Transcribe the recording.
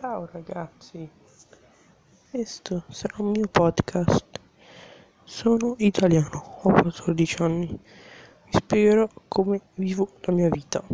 Ciao ragazzi, questo sarà un mio podcast. Sono italiano, ho 14 anni. Vi spiegherò come vivo la mia vita.